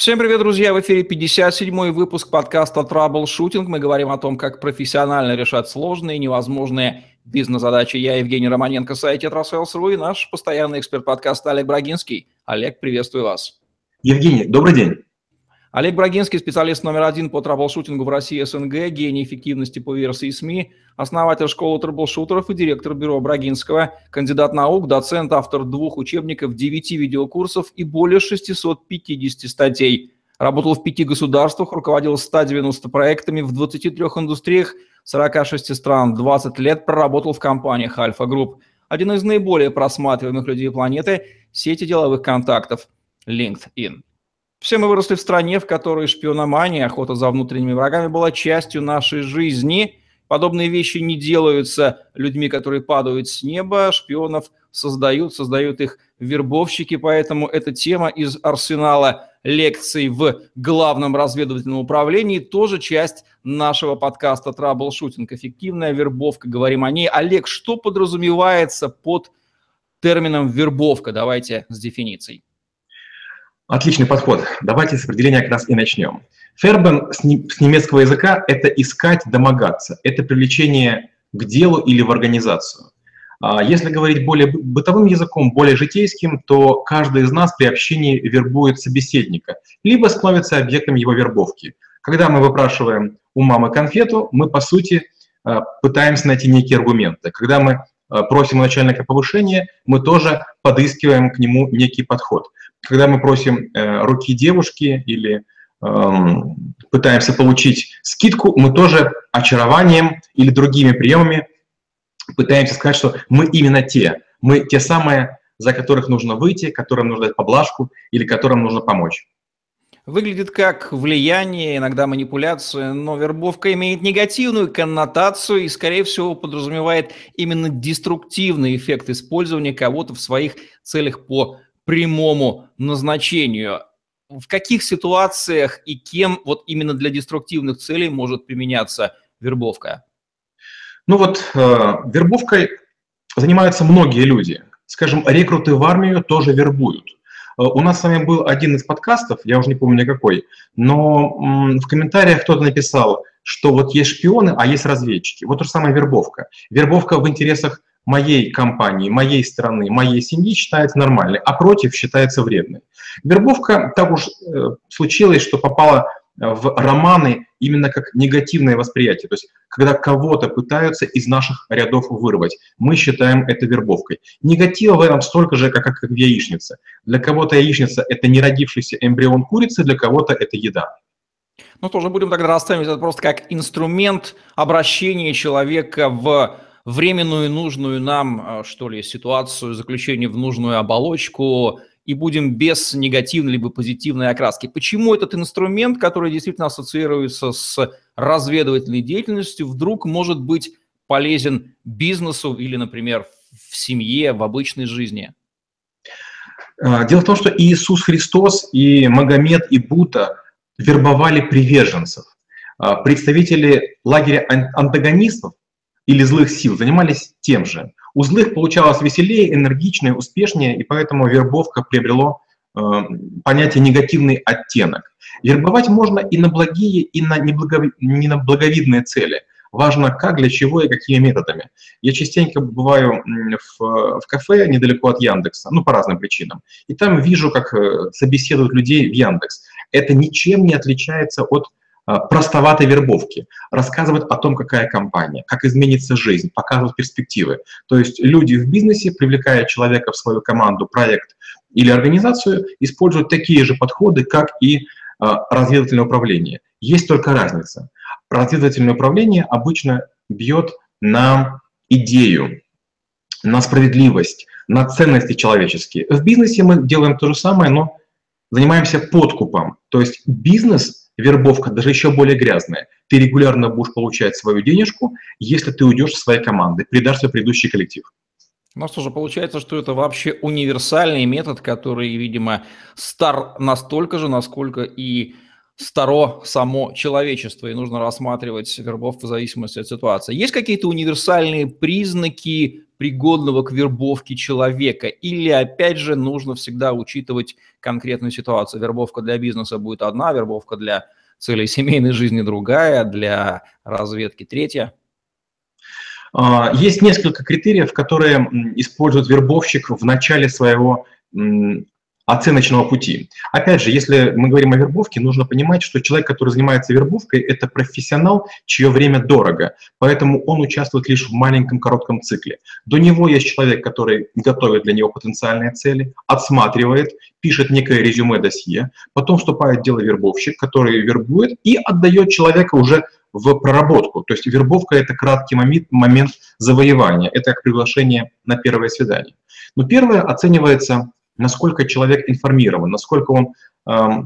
Всем привет, друзья! В эфире 57-й выпуск подкаста «Траблшутинг». Мы говорим о том, как профессионально решать сложные и невозможные бизнес-задачи. Я Евгений Романенко, сайт «Тетрасейлс.ру» и наш постоянный эксперт подкаста Олег Брагинский. Олег, приветствую вас. Евгений, добрый день. Олег Брагинский, специалист номер один по траблшутингу в России СНГ, гений эффективности по версии СМИ, основатель школы траблшутеров и директор бюро Брагинского, кандидат наук, доцент, автор двух учебников, девяти видеокурсов и более 650 статей. Работал в пяти государствах, руководил 190 проектами в 23 индустриях 46 стран, 20 лет проработал в компаниях Альфа Групп. Один из наиболее просматриваемых людей планеты – сети деловых контактов LinkedIn. Все мы выросли в стране, в которой шпиономания, охота за внутренними врагами была частью нашей жизни. Подобные вещи не делаются людьми, которые падают с неба. Шпионов создают, создают их вербовщики, поэтому эта тема из арсенала лекций в главном разведывательном управлении тоже часть нашего подкаста «Траблшутинг». Эффективная вербовка, говорим о ней. Олег, что подразумевается под термином «вербовка»? Давайте с дефиницией. Отличный подход. Давайте с определения как раз и начнем. Фербен с немецкого языка – это искать, домогаться. Это привлечение к делу или в организацию. А если говорить более бытовым языком, более житейским, то каждый из нас при общении вербует собеседника, либо становится объектом его вербовки. Когда мы выпрашиваем у мамы конфету, мы, по сути, а, пытаемся найти некие аргументы. Когда мы а, просим у начальника повышения, мы тоже подыскиваем к нему некий подход когда мы просим э, руки девушки или э, пытаемся получить скидку, мы тоже очарованием или другими приемами пытаемся сказать, что мы именно те, мы те самые, за которых нужно выйти, которым нужно дать поблажку или которым нужно помочь. Выглядит как влияние, иногда манипуляция, но вербовка имеет негативную коннотацию и, скорее всего, подразумевает именно деструктивный эффект использования кого-то в своих целях по прямому назначению. В каких ситуациях и кем вот именно для деструктивных целей может применяться вербовка? Ну вот э, вербовкой занимаются многие люди. Скажем, рекруты в армию тоже вербуют. Э, у нас с вами был один из подкастов, я уже не помню какой, но в комментариях кто-то написал, что вот есть шпионы, а есть разведчики. Вот то же самое вербовка. Вербовка в интересах моей компании, моей страны, моей семьи считается нормальной, а против считается вредной. Вербовка так уж э, случилось, что попала в романы именно как негативное восприятие. То есть, когда кого-то пытаются из наших рядов вырвать, мы считаем это вербовкой. Негатива в этом столько же, как, как в яичнице. Для кого-то яичница – это не родившийся эмбрион курицы, для кого-то это еда. Ну, тоже будем тогда расценивать это просто как инструмент обращения человека в временную нужную нам, а, что ли, ситуацию заключения в нужную оболочку и будем без негативной либо позитивной окраски. Почему этот инструмент, который действительно ассоциируется с разведывательной деятельностью, вдруг может быть полезен бизнесу или, например, в семье, в обычной жизни? А, дело в том, что Иисус Христос и Магомед и Бута вербовали приверженцев. А, представители лагеря антагонистов или злых сил занимались тем же. У злых получалось веселее, энергичнее, успешнее, и поэтому вербовка приобрело э, понятие негативный оттенок. Вербовать можно и на благие, и на неблагови... не на благовидные цели. Важно как, для чего и какими методами. Я частенько бываю в, в кафе недалеко от Яндекса, ну, по разным причинам, и там вижу, как э, собеседуют людей в Яндекс. Это ничем не отличается от простоватой вербовки, рассказывать о том, какая компания, как изменится жизнь, показывать перспективы. То есть люди в бизнесе, привлекая человека в свою команду, проект или организацию, используют такие же подходы, как и э, разведывательное управление. Есть только разница. Разведывательное управление обычно бьет на идею, на справедливость, на ценности человеческие. В бизнесе мы делаем то же самое, но занимаемся подкупом. То есть бизнес вербовка даже еще более грязная. Ты регулярно будешь получать свою денежку, если ты уйдешь со своей команды, предашь свой предыдущий коллектив. Ну что же, получается, что это вообще универсальный метод, который, видимо, стар настолько же, насколько и старо само человечество, и нужно рассматривать вербовку в зависимости от ситуации. Есть какие-то универсальные признаки пригодного к вербовке человека? Или, опять же, нужно всегда учитывать конкретную ситуацию? Вербовка для бизнеса будет одна, вербовка для целей семейной жизни другая, для разведки третья? А, есть несколько критериев, которые использует вербовщик в начале своего оценочного пути. Опять же, если мы говорим о вербовке, нужно понимать, что человек, который занимается вербовкой, это профессионал, чье время дорого, поэтому он участвует лишь в маленьком коротком цикле. До него есть человек, который готовит для него потенциальные цели, отсматривает, пишет некое резюме досье, потом вступает в дело вербовщик, который вербует и отдает человека уже в проработку. То есть вербовка – это краткий момент, момент завоевания, это как приглашение на первое свидание. Но первое оценивается насколько человек информирован, насколько он э,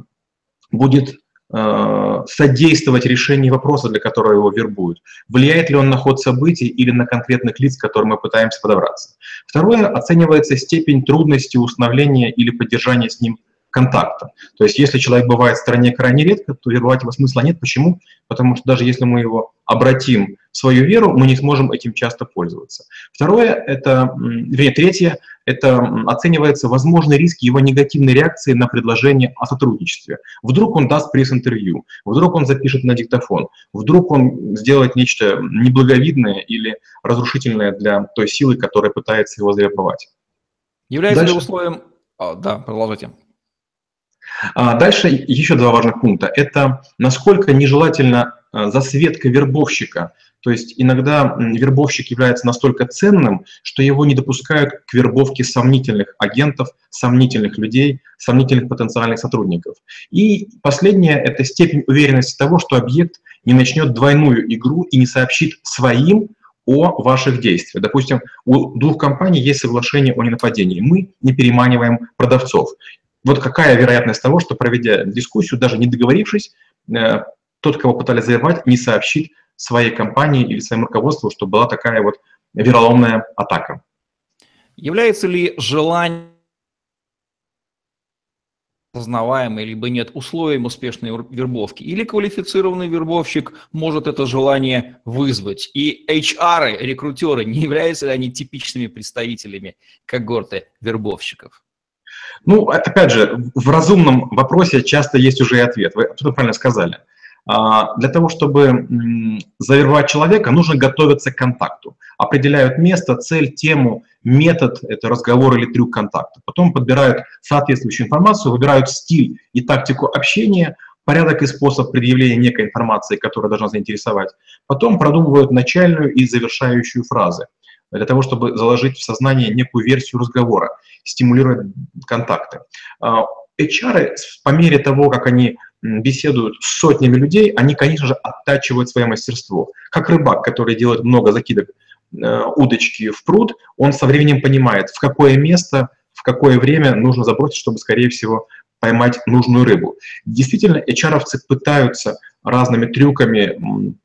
будет э, содействовать решению вопроса, для которого его вербуют. Влияет ли он на ход событий или на конкретных лиц, к которым мы пытаемся подобраться. Второе, оценивается степень трудности установления или поддержания с ним контакта. То есть если человек бывает в стране крайне редко, то вербовать его смысла нет. Почему? Потому что даже если мы его обратим в свою веру, мы не сможем этим часто пользоваться. Второе, это, вернее, третье, это оценивается возможный риск его негативной реакции на предложение о сотрудничестве. Вдруг он даст пресс-интервью, вдруг он запишет на диктофон, вдруг он сделает нечто неблаговидное или разрушительное для той силы, которая пытается его завербовать. Является Дальше... ли условием... А, да, продолжайте. А дальше еще два важных пункта. Это насколько нежелательно а, засветка вербовщика. То есть иногда вербовщик является настолько ценным, что его не допускают к вербовке сомнительных агентов, сомнительных людей, сомнительных потенциальных сотрудников. И последнее – это степень уверенности того, что объект не начнет двойную игру и не сообщит своим о ваших действиях. Допустим, у двух компаний есть соглашение о ненападении. Мы не переманиваем продавцов. Вот какая вероятность того, что, проведя дискуссию, даже не договорившись, э, тот, кого пытались завербовать, не сообщит своей компании или своему руководству, что была такая вот вероломная атака. Является ли желание познаваемый, либо нет условием успешной вербовки, или квалифицированный вербовщик может это желание вызвать. И HR, рекрутеры, не являются ли они типичными представителями когорты вербовщиков? Ну, опять же, в разумном вопросе часто есть уже и ответ. Вы абсолютно правильно сказали. А, для того, чтобы завербовать человека, нужно готовиться к контакту. Определяют место, цель, тему, метод, это разговор или трюк контакта. Потом подбирают соответствующую информацию, выбирают стиль и тактику общения, порядок и способ предъявления некой информации, которая должна заинтересовать. Потом продумывают начальную и завершающую фразы для того, чтобы заложить в сознание некую версию разговора, стимулировать контакты. А, HR по мере того, как они беседуют с сотнями людей, они, конечно же, оттачивают свое мастерство. Как рыбак, который делает много закидок э, удочки в пруд, он со временем понимает, в какое место, в какое время нужно забросить, чтобы, скорее всего, поймать нужную рыбу. Действительно, hr пытаются разными трюками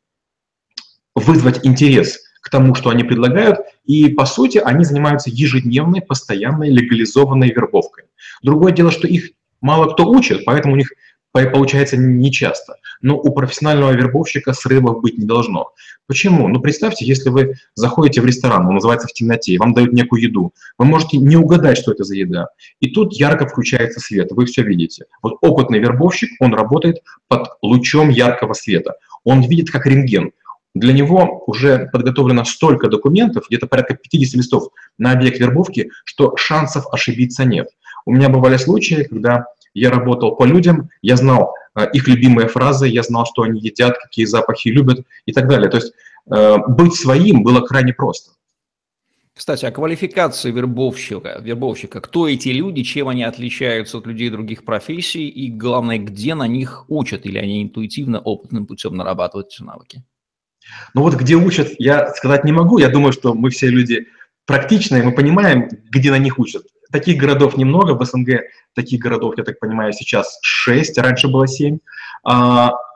вызвать интерес к тому, что они предлагают, и, по сути, они занимаются ежедневной, постоянной, легализованной вербовкой. Другое дело, что их мало кто учит, поэтому у них получается нечасто. Но у профессионального вербовщика срывов быть не должно. Почему? Ну, представьте, если вы заходите в ресторан, он называется в темноте, и вам дают некую еду, вы можете не угадать, что это за еда. И тут ярко включается свет, вы все видите. Вот опытный вербовщик, он работает под лучом яркого света. Он видит как рентген. Для него уже подготовлено столько документов, где-то порядка 50 листов на объект вербовки, что шансов ошибиться нет. У меня бывали случаи, когда я работал по людям, я знал э, их любимые фразы, я знал, что они едят, какие запахи любят и так далее. То есть э, быть своим было крайне просто. Kстати, о квалификации вербовщика, вербовщика. Кто эти люди, чем они отличаются от людей других профессий и, главное, где на них учат или они интуитивно, опытным путем нарабатывают эти навыки? Ну вот где учат, я сказать не могу. Я думаю, что мы все люди практичные, мы понимаем, где на них учат. Таких городов немного, в СНГ таких городов, я так понимаю, сейчас 6, раньше было 7.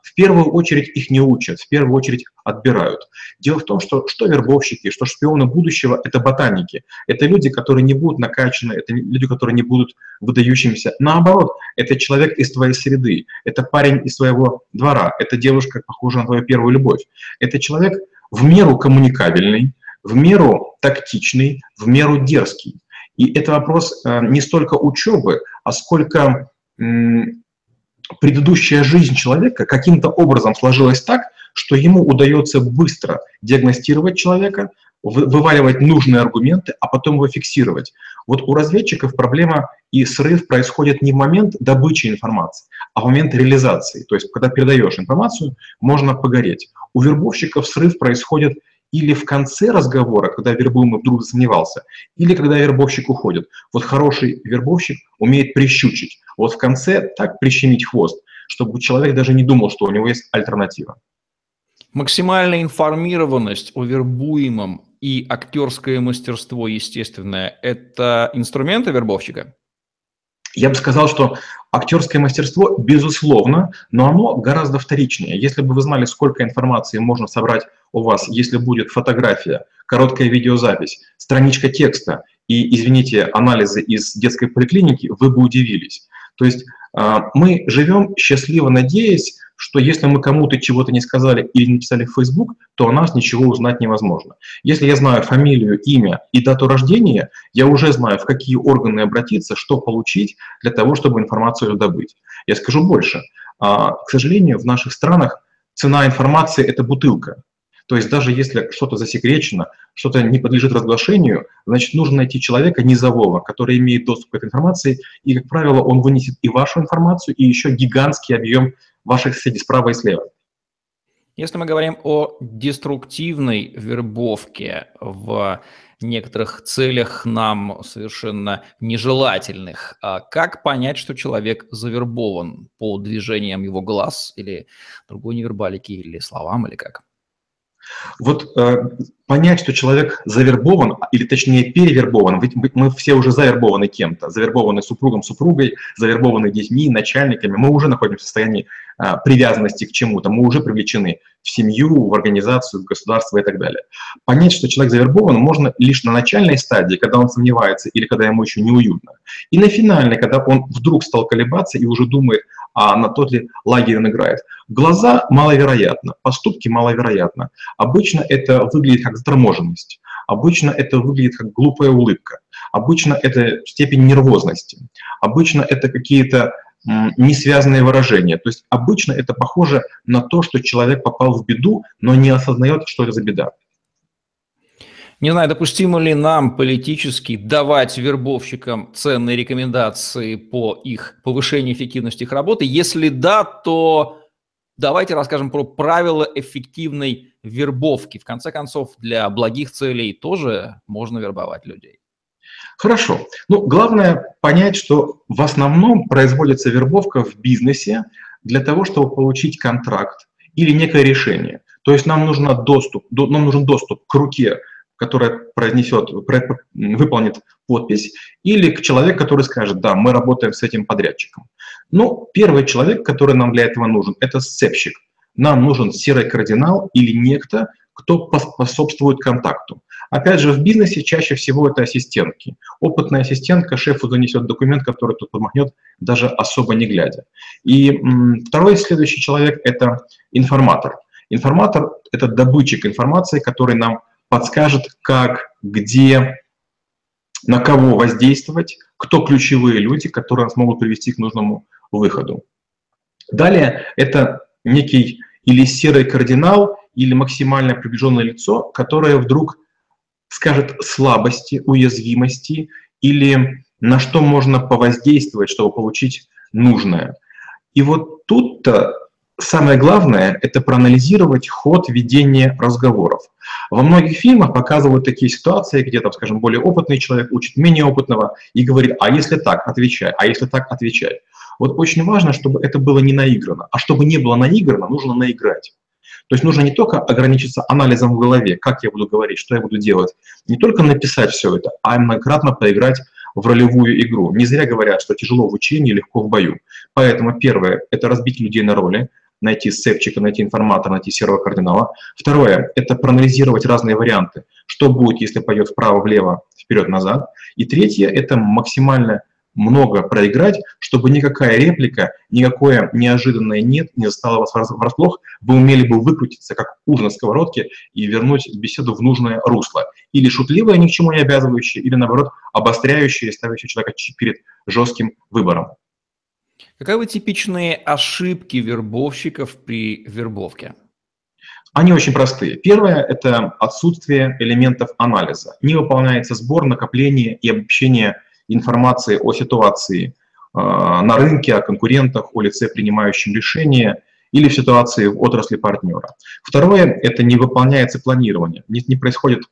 В первую очередь их не учат, в первую очередь отбирают. Дело в том, что что вербовщики, что шпионы будущего – это ботаники. Это люди, которые не будут накачаны, это люди, которые не будут выдающимися. Наоборот, это человек из твоей среды, это парень из своего двора, это девушка, похожая на твою первую любовь. Это человек в меру коммуникабельный, в меру тактичный, в меру дерзкий. И это вопрос э, не столько учебы, а сколько предыдущая жизнь человека каким-то образом сложилась так, что ему удается быстро диагностировать человека, вываливать нужные аргументы, а потом его фиксировать. Вот у разведчиков проблема и срыв происходит не в момент добычи информации, а в момент реализации. То есть, когда передаешь информацию, можно погореть. У вербовщиков срыв происходит или в конце разговора, когда вербуемый вдруг засомневался, или когда вербовщик уходит. Вот хороший вербовщик умеет прищучить. Вот в конце так прищемить хвост, чтобы человек даже не думал, что у него есть альтернатива. Максимальная информированность о вербуемом и актерское мастерство, естественное, это инструменты вербовщика? Я бы сказал, что актерское мастерство, безусловно, но оно гораздо вторичнее. Если бы вы знали, сколько информации можно собрать у вас, если будет фотография, короткая видеозапись, страничка текста и, извините, анализы из детской поликлиники, вы бы удивились. То есть мы живем счастливо, надеясь, что если мы кому-то чего-то не сказали или написали в Facebook, то о нас ничего узнать невозможно. Если я знаю фамилию, имя и дату рождения, я уже знаю, в какие органы обратиться, что получить для того, чтобы информацию добыть. Я скажу больше. А, к сожалению, в наших странах цена информации – это бутылка. То есть даже если что-то засекречено, что-то не подлежит разглашению, значит, нужно найти человека низового, который имеет доступ к этой информации, и, как правило, он вынесет и вашу информацию, и еще гигантский объем ваших соседей справа и слева. Если мы говорим о деструктивной вербовке в некоторых целях нам совершенно нежелательных, а как понять, что человек завербован по движениям его глаз или другой невербалики, или словам, или как? Вот э, понять, что человек завербован, или точнее перевербован, ведь мы все уже завербованы кем-то, завербованы супругом, супругой, завербованы детьми, начальниками, мы уже находимся в состоянии э, привязанности к чему-то, мы уже привлечены в семью, в организацию, в государство и так далее. Понять, что человек завербован, можно лишь на начальной стадии, когда он сомневается или когда ему еще неуютно. И на финальной, когда он вдруг стал колебаться и уже думает, а на тот ли лагерь он играет. Глаза маловероятно, поступки маловероятно. Обычно это выглядит как заторможенность, обычно это выглядит как глупая улыбка, обычно это степень нервозности, обычно это какие-то не связанные выражения. То есть обычно это похоже на то, что человек попал в беду, но не осознает, что это за беда. Не знаю, допустимо ли нам политически давать вербовщикам ценные рекомендации по их повышению эффективности их работы. Если да, то давайте расскажем про правила эффективной вербовки. В конце концов, для благих целей тоже можно вербовать людей. Хорошо. Ну, главное понять, что в основном производится вербовка в бизнесе для того, чтобы получить контракт или некое решение. То есть нам, нужно доступ, нам нужен доступ к руке которая произнесет, выполнит подпись, или к человеку, который скажет, да, мы работаем с этим подрядчиком. Ну, первый человек, который нам для этого нужен, это сцепщик. Нам нужен серый кардинал или некто, кто способствует контакту. Опять же, в бизнесе чаще всего это ассистентки. Опытная ассистентка шефу занесет документ, который тут помахнет, даже особо не глядя. И второй следующий человек – это информатор. Информатор – это добытчик информации, который нам подскажет, как, где, на кого воздействовать, кто ключевые люди, которые нас могут привести к нужному выходу. Далее это некий или серый кардинал, или максимально приближенное лицо, которое вдруг скажет слабости, уязвимости или на что можно повоздействовать, чтобы получить нужное. И вот тут-то самое главное – это проанализировать ход ведения разговоров. Во многих фильмах показывают такие ситуации, где, там, скажем, более опытный человек учит менее опытного и говорит, а если так, отвечай, а если так, отвечай. Вот очень важно, чтобы это было не наиграно. А чтобы не было наиграно, нужно наиграть. То есть нужно не только ограничиться анализом в голове, как я буду говорить, что я буду делать, не только написать все это, а многократно поиграть в ролевую игру. Не зря говорят, что тяжело в учении, легко в бою. Поэтому первое – это разбить людей на роли, найти сцепчика, найти информатора, найти серого кардинала. Второе – это проанализировать разные варианты, что будет, если пойдет вправо-влево, вперед-назад. И третье – это максимально много проиграть, чтобы никакая реплика, никакое неожиданное «нет» не застало вас врасплох, вы умели бы выкрутиться, как ужин на сковородке, и вернуть беседу в нужное русло. Или шутливое, ни к чему не обязывающее, или, наоборот, обостряющее, ставящее человека перед жестким выбором. Каковы типичные ошибки вербовщиков при вербовке? Они очень простые. Первое – это отсутствие элементов анализа. Не выполняется сбор, накопление и обобщение информации о ситуации э, на рынке, о конкурентах, о лице, принимающем решения или в ситуации в отрасли партнера. Второе – это не выполняется планирование, не, не происходит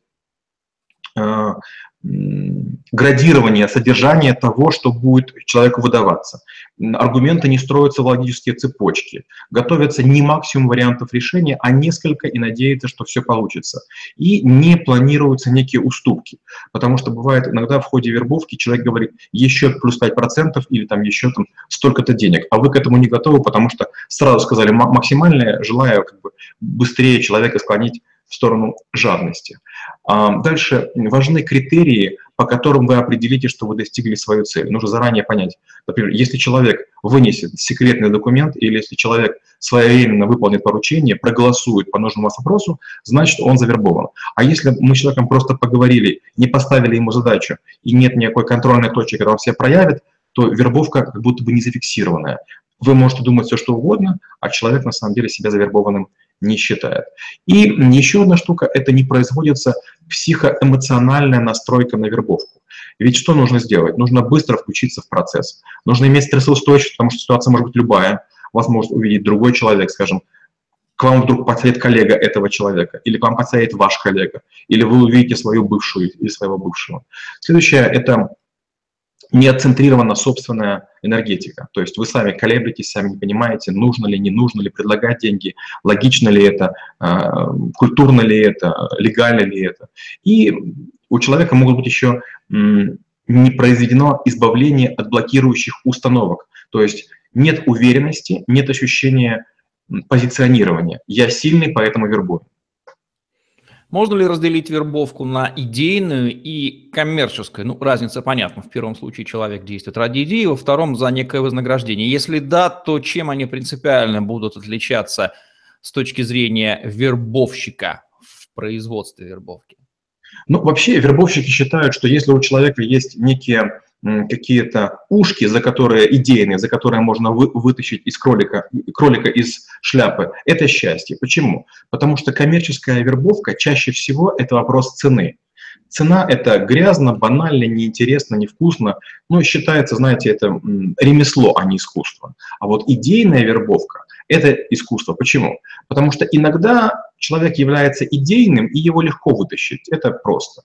э, градирование содержания того, что будет человеку выдаваться. Аргументы не строятся в логические цепочки. Готовятся не максимум вариантов решения, а несколько и надеяться, что все получится. И не планируются некие уступки. Потому что бывает иногда в ходе вербовки человек говорит еще плюс 5% или там еще там столько-то денег, а вы к этому не готовы, потому что сразу сказали максимальное, желая как бы быстрее человека склонить в сторону жадности. Дальше важны критерии, по которым вы определите, что вы достигли свою цель. Нужно заранее понять. Например, если человек вынесет секретный документ или если человек своевременно выполнит поручение, проголосует по нужному вопросу, значит, он завербован. А если мы с человеком просто поговорили, не поставили ему задачу и нет никакой контрольной точки, когда он себя проявит, то вербовка как будто бы не зафиксированная. Вы можете думать все, что угодно, а человек на самом деле себя завербованным не считает. И еще одна штука – это не производится психоэмоциональная настройка на вербовку. Ведь что нужно сделать? Нужно быстро включиться в процесс. Нужно иметь стрессоустойчивость, потому что ситуация может быть любая. Вас может увидеть другой человек, скажем, к вам вдруг подсядет коллега этого человека, или к вам подсядет ваш коллега, или вы увидите свою бывшую или своего бывшего. Следующее – это не отцентрирована собственная энергетика. То есть вы сами колеблетесь, сами не понимаете, нужно ли, не нужно ли предлагать деньги, логично ли это, а, культурно ли это, легально ли это. И у человека могут быть еще не произведено избавление от блокирующих установок. То есть нет уверенности, нет ощущения позиционирования. Я сильный, поэтому вербую. Можно ли разделить вербовку на идейную и коммерческую? Ну, разница понятна. В первом случае человек действует ради идеи, во втором за некое вознаграждение. Если да, то чем они принципиально будут отличаться с точки зрения вербовщика в производстве вербовки? Ну, вообще вербовщики считают, что если у человека есть некие какие-то ушки, за которые идейные, за которые можно вы, вытащить из кролика, кролика из шляпы, это счастье. Почему? Потому что коммерческая вербовка чаще всего это вопрос цены. Цена – это грязно, банально, неинтересно, невкусно. Ну, считается, знаете, это ремесло, а не искусство. А вот идейная вербовка – это искусство. Почему? Потому что иногда человек является идейным, и его легко вытащить. Это просто.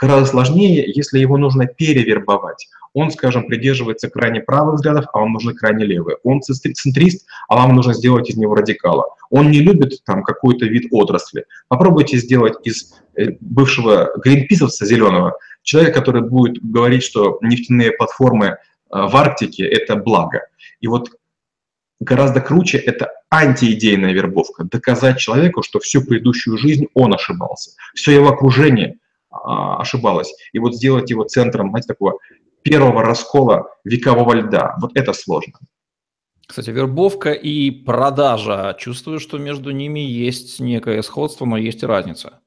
Гораздо сложнее, если его нужно перевербовать. Он, скажем, придерживается крайне правых взглядов, а вам нужны крайне левые. Он центрист, а вам нужно сделать из него радикала. Он не любит там какой-то вид отрасли. Попробуйте сделать из э, бывшего гринписовца зеленого человека, который будет говорить, что нефтяные платформы э, в Арктике – это благо. И вот гораздо круче это антиидейная вербовка. Доказать человеку, что всю предыдущую жизнь он ошибался. Все его окружение а, ошибалось. И вот сделать его центром, знаете, такого первого раскола векового льда. Вот это сложно. Кстати, вербовка и продажа. Чувствую, что между ними есть некое сходство, но есть и разница.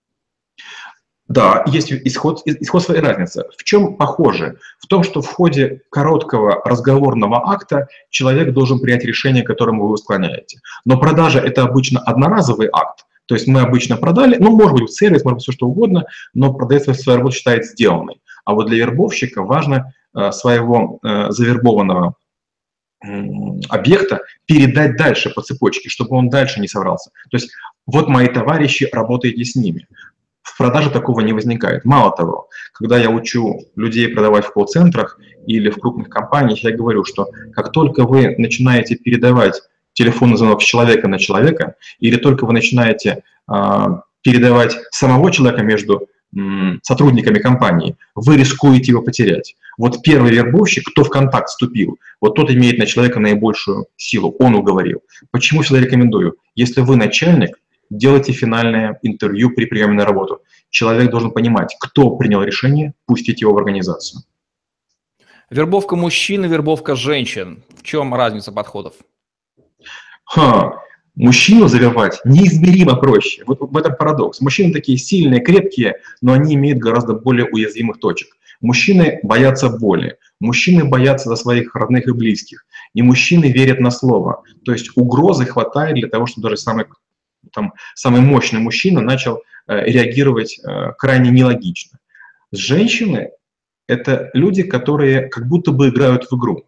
Да, есть исход, исходство и разница. В чем похоже? В том, что в ходе короткого разговорного акта человек должен принять решение, к которому вы склоняете. Но продажа – это обычно одноразовый акт. То есть мы обычно продали, ну, может быть, сервис, может быть, все что угодно, но продавец свою работу считает сделанной. А вот для вербовщика важно э, своего э, завербованного объекта передать дальше по цепочке, чтобы он дальше не соврался. То есть вот мои товарищи, работаете с ними. В продаже такого не возникает. Мало того, когда я учу людей продавать в колл-центрах или в крупных компаниях, я говорю, что как только вы начинаете передавать телефонный звонок с человека на человека, или только вы начинаете э, передавать самого человека между сотрудниками компании, вы рискуете его потерять. Вот первый вербовщик, кто в контакт вступил, вот тот имеет на человека наибольшую силу, он уговорил. Почему всегда рекомендую? Если вы начальник, делайте финальное интервью при приеме на работу. Человек должен понимать, кто принял решение пустить его в организацию. Вербовка мужчин и вербовка женщин. В чем разница подходов? Ха, мужчину завербовать неизмеримо проще. Вот в этом парадокс. Мужчины такие сильные, крепкие, но они имеют гораздо более уязвимых точек. Мужчины боятся боли, мужчины боятся за своих родных и близких, и мужчины верят на слово. То есть угрозы хватает для того, чтобы даже самый, там, самый мощный мужчина начал э, реагировать э, крайне нелогично. Женщины — это люди, которые как будто бы играют в игру.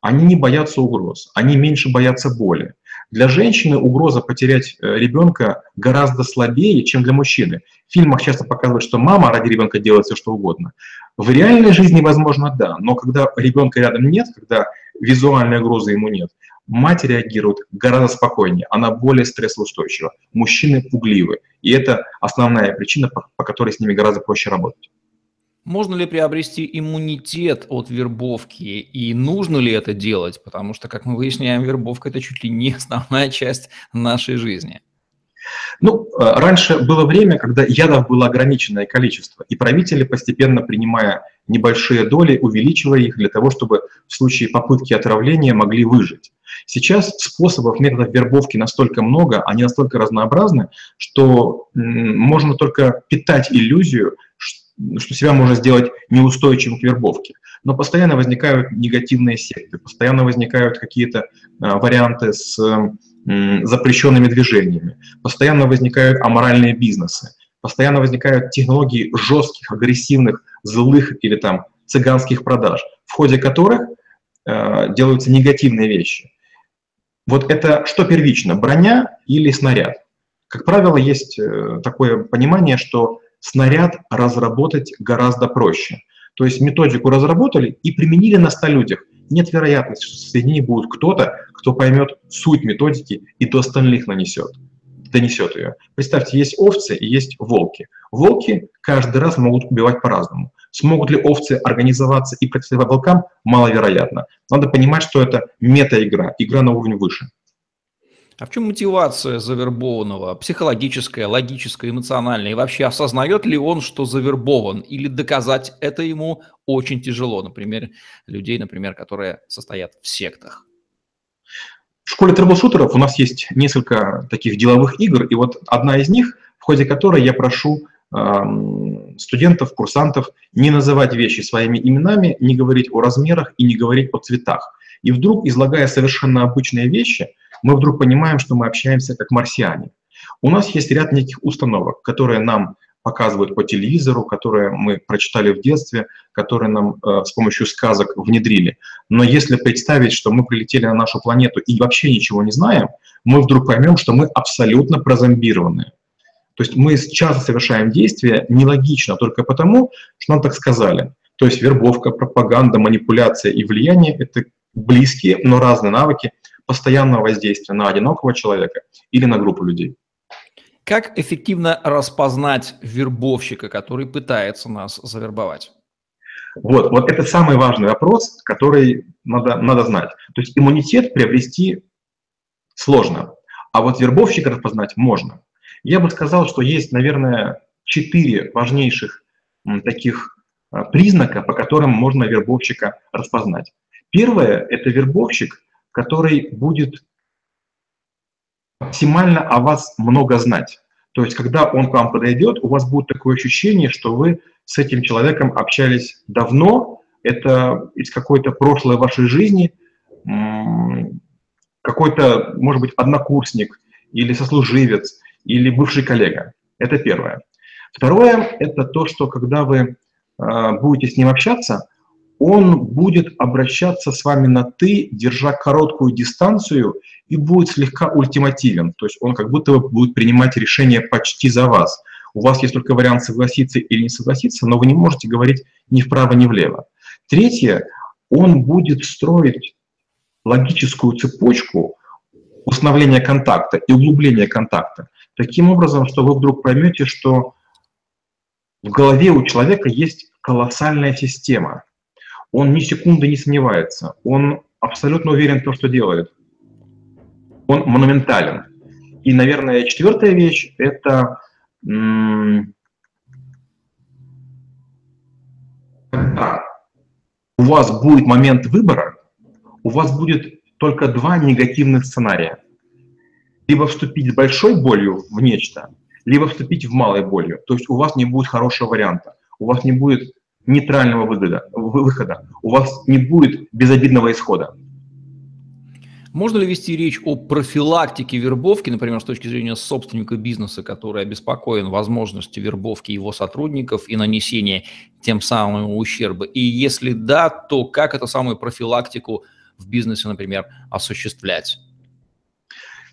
Они не боятся угроз, они меньше боятся боли. Для женщины угроза потерять э, ребенка гораздо слабее, чем для мужчины. В фильмах часто показывают, что мама ради ребенка делает все, что угодно. В реальной жизни, возможно, да, но когда ребенка рядом нет, когда визуальной угрозы ему нет, мать реагирует гораздо спокойнее, она более стрессоустойчива. Мужчины пугливы, и это основная причина, по которой с ними гораздо проще работать. Можно ли приобрести иммунитет от вербовки и нужно ли это делать? Потому что, как мы выясняем, вербовка – это чуть ли не основная часть нашей жизни. Ну, э, раньше было время, когда ядов было ограниченное количество, и правители, постепенно принимая небольшие доли, увеличивая их для того, чтобы в случае попытки отравления могли выжить. Сейчас способов, методов вербовки настолько много, они настолько разнообразны, что можно только питать иллюзию, что себя можно сделать неустойчивым к вербовке. Но постоянно возникают негативные секты, постоянно возникают какие-то а, варианты с запрещенными движениями, постоянно возникают аморальные бизнесы, постоянно возникают технологии жестких, агрессивных, злых или там цыганских продаж, в ходе которых э, делаются негативные вещи. Вот это что первично, броня или снаряд? Как правило, есть э, такое понимание, что снаряд разработать гораздо проще. То есть методику разработали и применили на 100 людях. Нет вероятности, что среди них будет кто-то, кто поймет суть методики и до остальных нанесет, донесет ее. Представьте, есть овцы и есть волки. Волки каждый раз могут убивать по-разному. Смогут ли овцы организоваться и противостоять волкам? Маловероятно. Надо понимать, что это мета-игра, игра на уровне выше. А в чем мотивация завербованного? Психологическая, логическая, эмоциональная? И вообще осознает ли он, что завербован? Или доказать это ему очень тяжело? Например, людей, например, которые состоят в сектах. В школе трэблшутеров у нас есть несколько таких деловых игр, и вот одна из них, в ходе которой я прошу э, студентов, курсантов не называть вещи своими именами, не говорить о размерах и не говорить о цветах. И вдруг, излагая совершенно обычные вещи, мы вдруг понимаем, что мы общаемся как марсиане. У нас есть ряд неких установок, которые нам показывают по телевизору, которые мы прочитали в детстве, которые нам э, с помощью сказок внедрили. Но если представить, что мы прилетели на нашу планету и вообще ничего не знаем, мы вдруг поймем, что мы абсолютно прозомбированы. То есть мы часто совершаем действия нелогично только потому, что нам так сказали. То есть вербовка, пропаганда, манипуляция и влияние – это близкие, но разные навыки – постоянного воздействия на одинокого человека или на группу людей. Как эффективно распознать вербовщика, который пытается нас завербовать? Вот, вот это самый важный вопрос, который надо, надо знать. То есть иммунитет приобрести сложно, а вот вербовщика распознать можно. Я бы сказал, что есть, наверное, четыре важнейших таких а, признака, по которым можно вербовщика распознать. Первое – это вербовщик, который будет максимально о вас много знать. То есть, когда он к вам подойдет, у вас будет такое ощущение, что вы с этим человеком общались давно, это из какой-то прошлой вашей жизни, какой-то, может быть, однокурсник или сослуживец, или бывший коллега. Это первое. Второе – это то, что когда вы а, будете с ним общаться, он будет обращаться с вами на «ты», держа короткую дистанцию и будет слегка ультимативен. То есть он как будто бы будет принимать решение почти за вас. У вас есть только вариант согласиться или не согласиться, но вы не можете говорить ни вправо, ни влево. Третье, он будет строить логическую цепочку установления контакта и углубления контакта таким образом, что вы вдруг поймете, что в голове у человека есть колоссальная система – он ни секунды не сомневается, он абсолютно уверен в том, что делает. Он монументален. И, наверное, четвертая вещь – это когда у вас будет момент выбора, у вас будет только два негативных сценария. Либо вступить с большой болью в нечто, либо вступить в малой болью. То есть у вас не будет хорошего варианта, у вас не будет нейтрального выхода, выхода, у вас не будет безобидного исхода. Можно ли вести речь о профилактике вербовки, например, с точки зрения собственника бизнеса, который обеспокоен возможностью вербовки его сотрудников и нанесения тем самым ущерба? И если да, то как эту самую профилактику в бизнесе, например, осуществлять?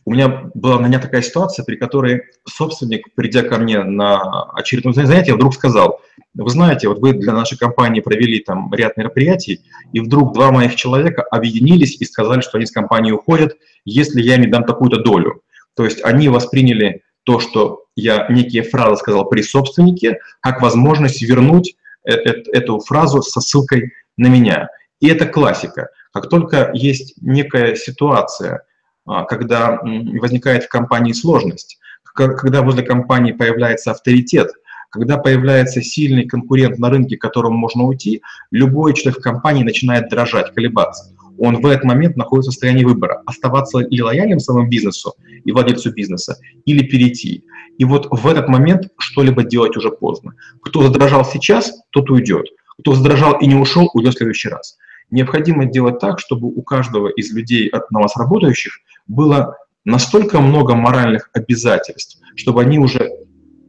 У меня была на меня такая ситуация, при которой собственник, придя ко мне на очередное занятие, вдруг сказал, вы знаете, вот вы для нашей компании провели там ряд мероприятий, и вдруг два моих человека объединились и сказали, что они с компании уходят, если я им дам такую-то долю. То есть они восприняли то, что я некие фразы сказал при собственнике, как возможность вернуть э, э, эту фразу со ссылкой на меня. И это классика. Как только есть некая ситуация, а, когда возникает в компании сложность, когда возле компании появляется авторитет, когда появляется сильный конкурент на рынке, к которому можно уйти, любой человек в компании начинает дрожать, колебаться. Он в этот момент находится в состоянии выбора, оставаться ли лояльным своему бизнесу и владельцу бизнеса, или перейти. И вот в этот момент что-либо делать уже поздно. Кто задрожал сейчас, тот уйдет. Кто задрожал и не ушел, уйдет в следующий раз. Необходимо делать так, чтобы у каждого из людей, на вас работающих, было настолько много моральных обязательств, чтобы они уже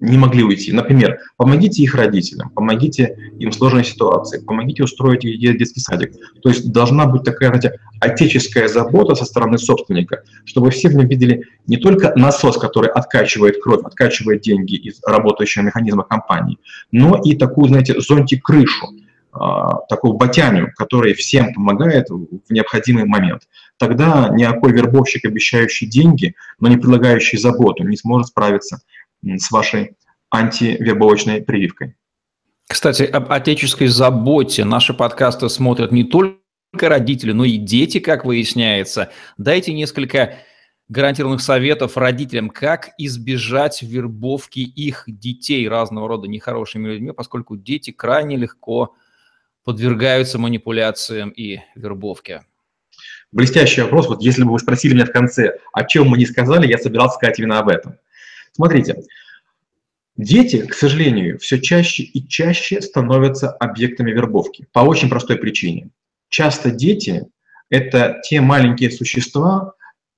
не могли уйти. Например, помогите их родителям, помогите им в сложной ситуации, помогите устроить детский садик. То есть должна быть такая, знаете, отеческая забота со стороны собственника, чтобы все в нем видели не только насос, который откачивает кровь, откачивает деньги из работающего механизма компании, но и такую, знаете, зонтик-крышу, а, такую батяню, который всем помогает в необходимый момент. Тогда никакой вербовщик, обещающий деньги, но не предлагающий заботу, не сможет справиться с вашей антивербовочной прививкой. Кстати, об отеческой заботе наши подкасты смотрят не только родители, но и дети, как выясняется. Дайте несколько гарантированных советов родителям, как избежать вербовки их детей разного рода нехорошими людьми, поскольку дети крайне легко подвергаются манипуляциям и вербовке? Блестящий вопрос. Вот если бы вы спросили меня в конце, о чем мы не сказали, я собирался сказать именно об этом. Смотрите, дети, к сожалению, все чаще и чаще становятся объектами вербовки по очень простой причине. Часто дети – это те маленькие существа,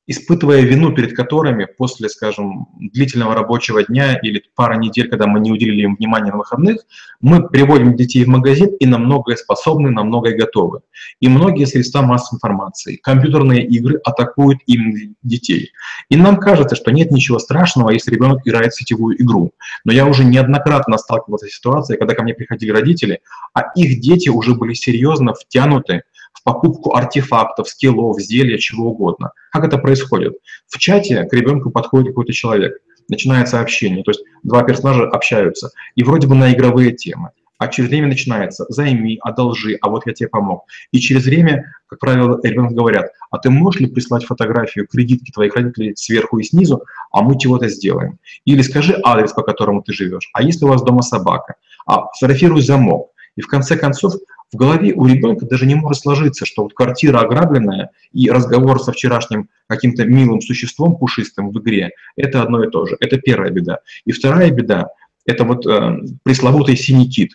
испытывая вину перед которыми после, скажем, длительного рабочего дня или пара недель, когда мы не уделили им внимания на выходных, мы приводим детей в магазин и на многое способны, на многое готовы. И многие средства массовой информации, компьютерные игры атакуют именно детей. И нам кажется, что нет ничего страшного, если ребенок играет в сетевую игру. Но я уже неоднократно сталкивался с ситуацией, когда ко мне приходили родители, а их дети уже были серьезно втянуты покупку артефактов, скиллов, зелья, чего угодно. Как это происходит? В чате к ребенку подходит какой-то человек, начинается общение, то есть два персонажа общаются, и вроде бы на игровые темы. А через время начинается «займи», «одолжи», «а вот я тебе помог». И через время, как правило, ребенку говорят, а ты можешь ли прислать фотографию кредитки твоих родителей сверху и снизу, а мы чего-то сделаем. Или скажи адрес, по которому ты живешь. А если у вас дома собака? А сфотографируй замок. И в конце концов в голове у ребенка даже не может сложиться, что вот квартира ограбленная и разговор со вчерашним каким-то милым существом пушистым в игре – это одно и то же. Это первая беда. И вторая беда – это вот э, пресловутый синий кит.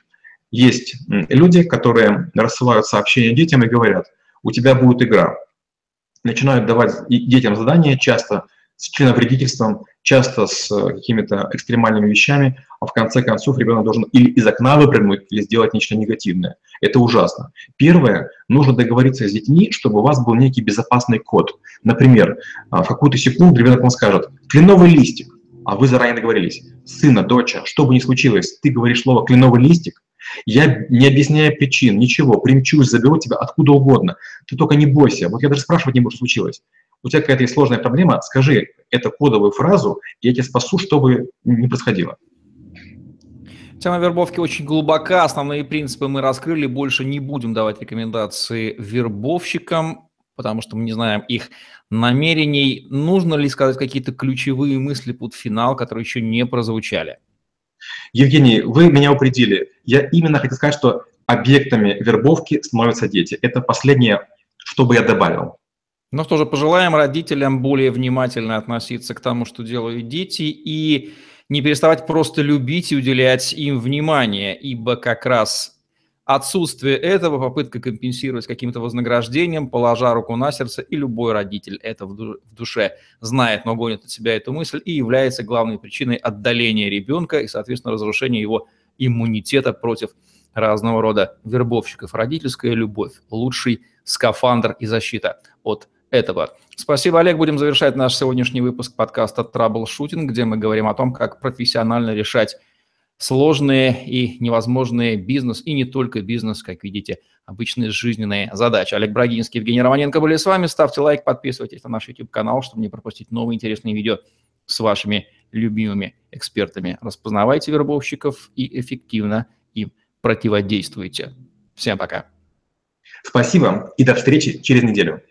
Есть люди, которые рассылают сообщения детям и говорят, у тебя будет игра. Начинают давать детям задания, часто с членовредительством, часто с э, какими-то экстремальными вещами, а в конце концов ребенок должен или из окна выпрыгнуть, или сделать нечто негативное. Это ужасно. Первое, нужно договориться с детьми, чтобы у вас был некий безопасный код. Например, а, в какую-то секунду ребенок вам скажет «кленовый листик», а вы заранее договорились. Сына, доча, что бы ни случилось, ты говоришь слово «кленовый листик», я не объясняю причин, ничего, примчусь, заберу тебя откуда угодно. Ты только не бойся. Вот я даже спрашивать не буду, что случилось у тебя какая-то есть сложная проблема, скажи эту кодовую фразу, и я тебя спасу, что бы ни происходило. Тема вербовки очень глубока, основные принципы мы раскрыли, больше не будем давать рекомендации вербовщикам, потому что мы не знаем их намерений. Нужно ли сказать какие-то ключевые мысли под финал, которые еще не прозвучали? Евгений, вы меня упредили. Я именно хотел сказать, что объектами вербовки становятся дети. Это последнее, что бы я добавил. Ну что же, пожелаем родителям более внимательно относиться к тому, что делают дети, и не переставать просто любить и уделять им внимание, ибо как раз отсутствие этого, попытка компенсировать каким-то вознаграждением, положа руку на сердце, и любой родитель это в душе знает, но гонит от себя эту мысль и является главной причиной отдаления ребенка и, соответственно, разрушения его иммунитета против разного рода вербовщиков. Родительская любовь – лучший скафандр и защита от этого. Спасибо, Олег. Будем завершать наш сегодняшний выпуск подкаста «Траблшутинг», где мы говорим о том, как профессионально решать сложные и невозможные бизнес, и не только бизнес, как видите, обычные жизненные задачи. Олег Брагинский, Евгений Романенко были с вами. Ставьте лайк, подписывайтесь на наш YouTube-канал, чтобы не пропустить новые интересные видео с вашими любимыми экспертами. Распознавайте вербовщиков и эффективно им противодействуйте. Всем пока. Спасибо и до встречи через неделю.